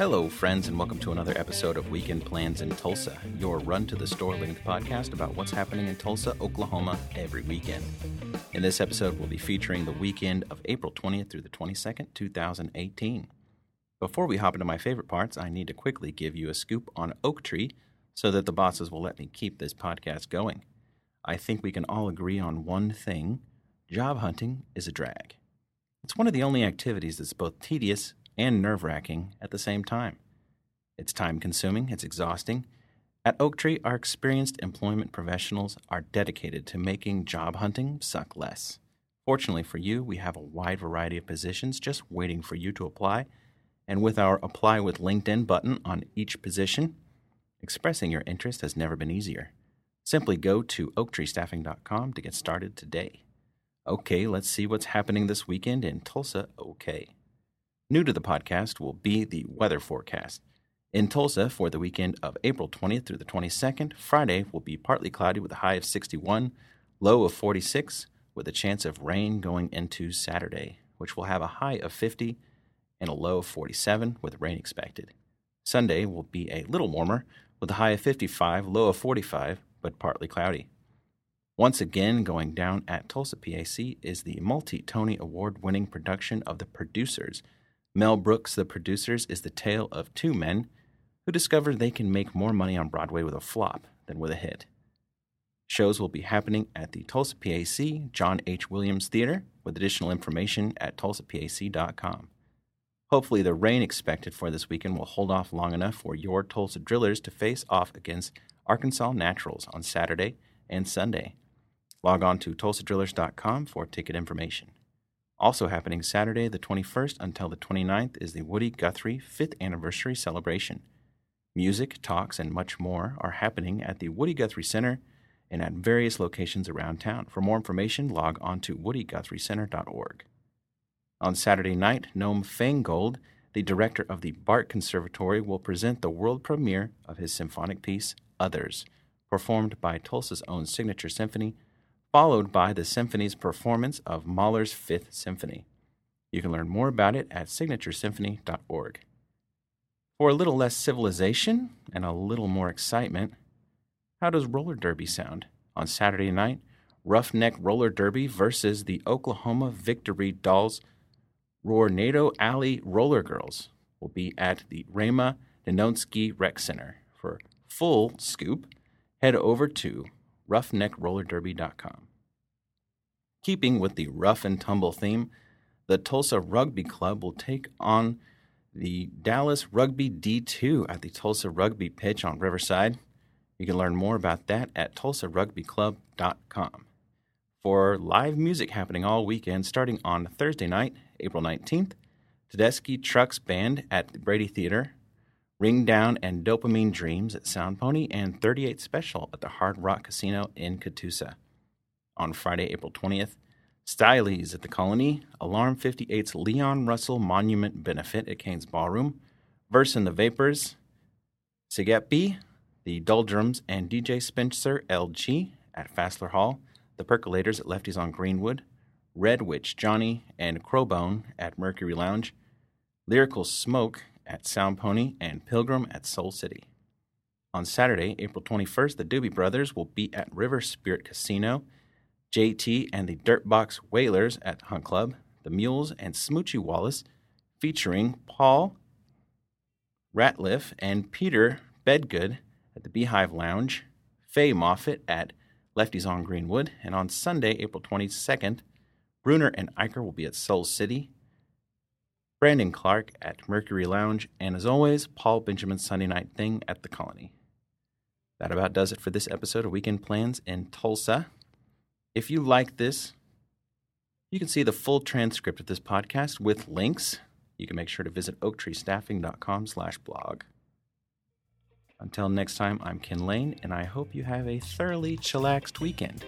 Hello, friends, and welcome to another episode of Weekend Plans in Tulsa, your run to the store length podcast about what's happening in Tulsa, Oklahoma every weekend. In this episode, we'll be featuring the weekend of April 20th through the 22nd, 2018. Before we hop into my favorite parts, I need to quickly give you a scoop on Oak Tree so that the bosses will let me keep this podcast going. I think we can all agree on one thing job hunting is a drag. It's one of the only activities that's both tedious and nerve wracking at the same time. It's time consuming, it's exhausting. At Oak Tree, our experienced employment professionals are dedicated to making job hunting suck less. Fortunately for you, we have a wide variety of positions just waiting for you to apply. And with our Apply with LinkedIn button on each position, expressing your interest has never been easier. Simply go to oaktreestaffing.com to get started today. Okay, let's see what's happening this weekend in Tulsa, OK. New to the podcast will be the weather forecast. In Tulsa for the weekend of April 20th through the 22nd, Friday will be partly cloudy with a high of 61, low of 46, with a chance of rain going into Saturday, which will have a high of 50 and a low of 47 with rain expected. Sunday will be a little warmer with a high of 55, low of 45, but partly cloudy. Once again, going down at Tulsa PAC is the multi Tony Award winning production of The Producers. Mel Brooks' The Producers is the tale of two men who discover they can make more money on Broadway with a flop than with a hit. Shows will be happening at the Tulsa PAC John H. Williams Theater, with additional information at tulsapac.com. Hopefully, the rain expected for this weekend will hold off long enough for your Tulsa Drillers to face off against Arkansas Naturals on Saturday and Sunday. Log on to tulsadrillers.com for ticket information. Also happening Saturday, the 21st until the 29th, is the Woody Guthrie 5th Anniversary Celebration. Music, talks, and much more are happening at the Woody Guthrie Center and at various locations around town. For more information, log on to woodyguthriecenter.org. On Saturday night, Noam Faingold, the director of the Bart Conservatory, will present the world premiere of his symphonic piece, Others, performed by Tulsa's own Signature Symphony, followed by the symphony's performance of Mahler's Fifth Symphony. You can learn more about it at signaturesymphony.org. For a little less civilization and a little more excitement, how does roller derby sound? On Saturday night, Roughneck Roller Derby versus the Oklahoma Victory Dolls Roarnado Alley Roller Girls will be at the Rama Denonsky Rec Center. For full scoop, head over to roughneckrollerderby.com. Keeping with the rough and tumble theme, the Tulsa Rugby Club will take on the Dallas Rugby D2 at the Tulsa Rugby Pitch on Riverside. You can learn more about that at tulsarugbyclub.com. For live music happening all weekend, starting on Thursday night, April 19th, Tedeschi Trucks Band at the Brady Theater, Ring Down and Dopamine Dreams at Sound Pony, and 38 Special at the Hard Rock Casino in Catoosa. On Friday, April 20th, Stylies at the Colony, Alarm 58's Leon Russell Monument Benefit at Cain's Ballroom, Verse in the Vapors, Sigepi, the Doldrums, and DJ Spencer LG at Fassler Hall, the Percolators at Lefty's on Greenwood, Red Witch Johnny, and Crowbone at Mercury Lounge, Lyrical Smoke at Sound Pony, and Pilgrim at Soul City. On Saturday, April 21st, the Doobie Brothers will be at River Spirit Casino, JT and the Dirtbox Whalers at Hunt Club, the Mules and Smoochie Wallace, featuring Paul Ratliff and Peter Bedgood at the Beehive Lounge, Faye Moffat at Lefty's on Greenwood, and on Sunday, April 22nd, Bruner and Eicher will be at Soul City, Brandon Clark at Mercury Lounge, and as always, Paul Benjamin's Sunday Night Thing at the Colony. That about does it for this episode of Weekend Plans in Tulsa. If you like this, you can see the full transcript of this podcast with links. You can make sure to visit oaktreestaffing.com slash blog. Until next time, I'm Ken Lane, and I hope you have a thoroughly chillaxed weekend.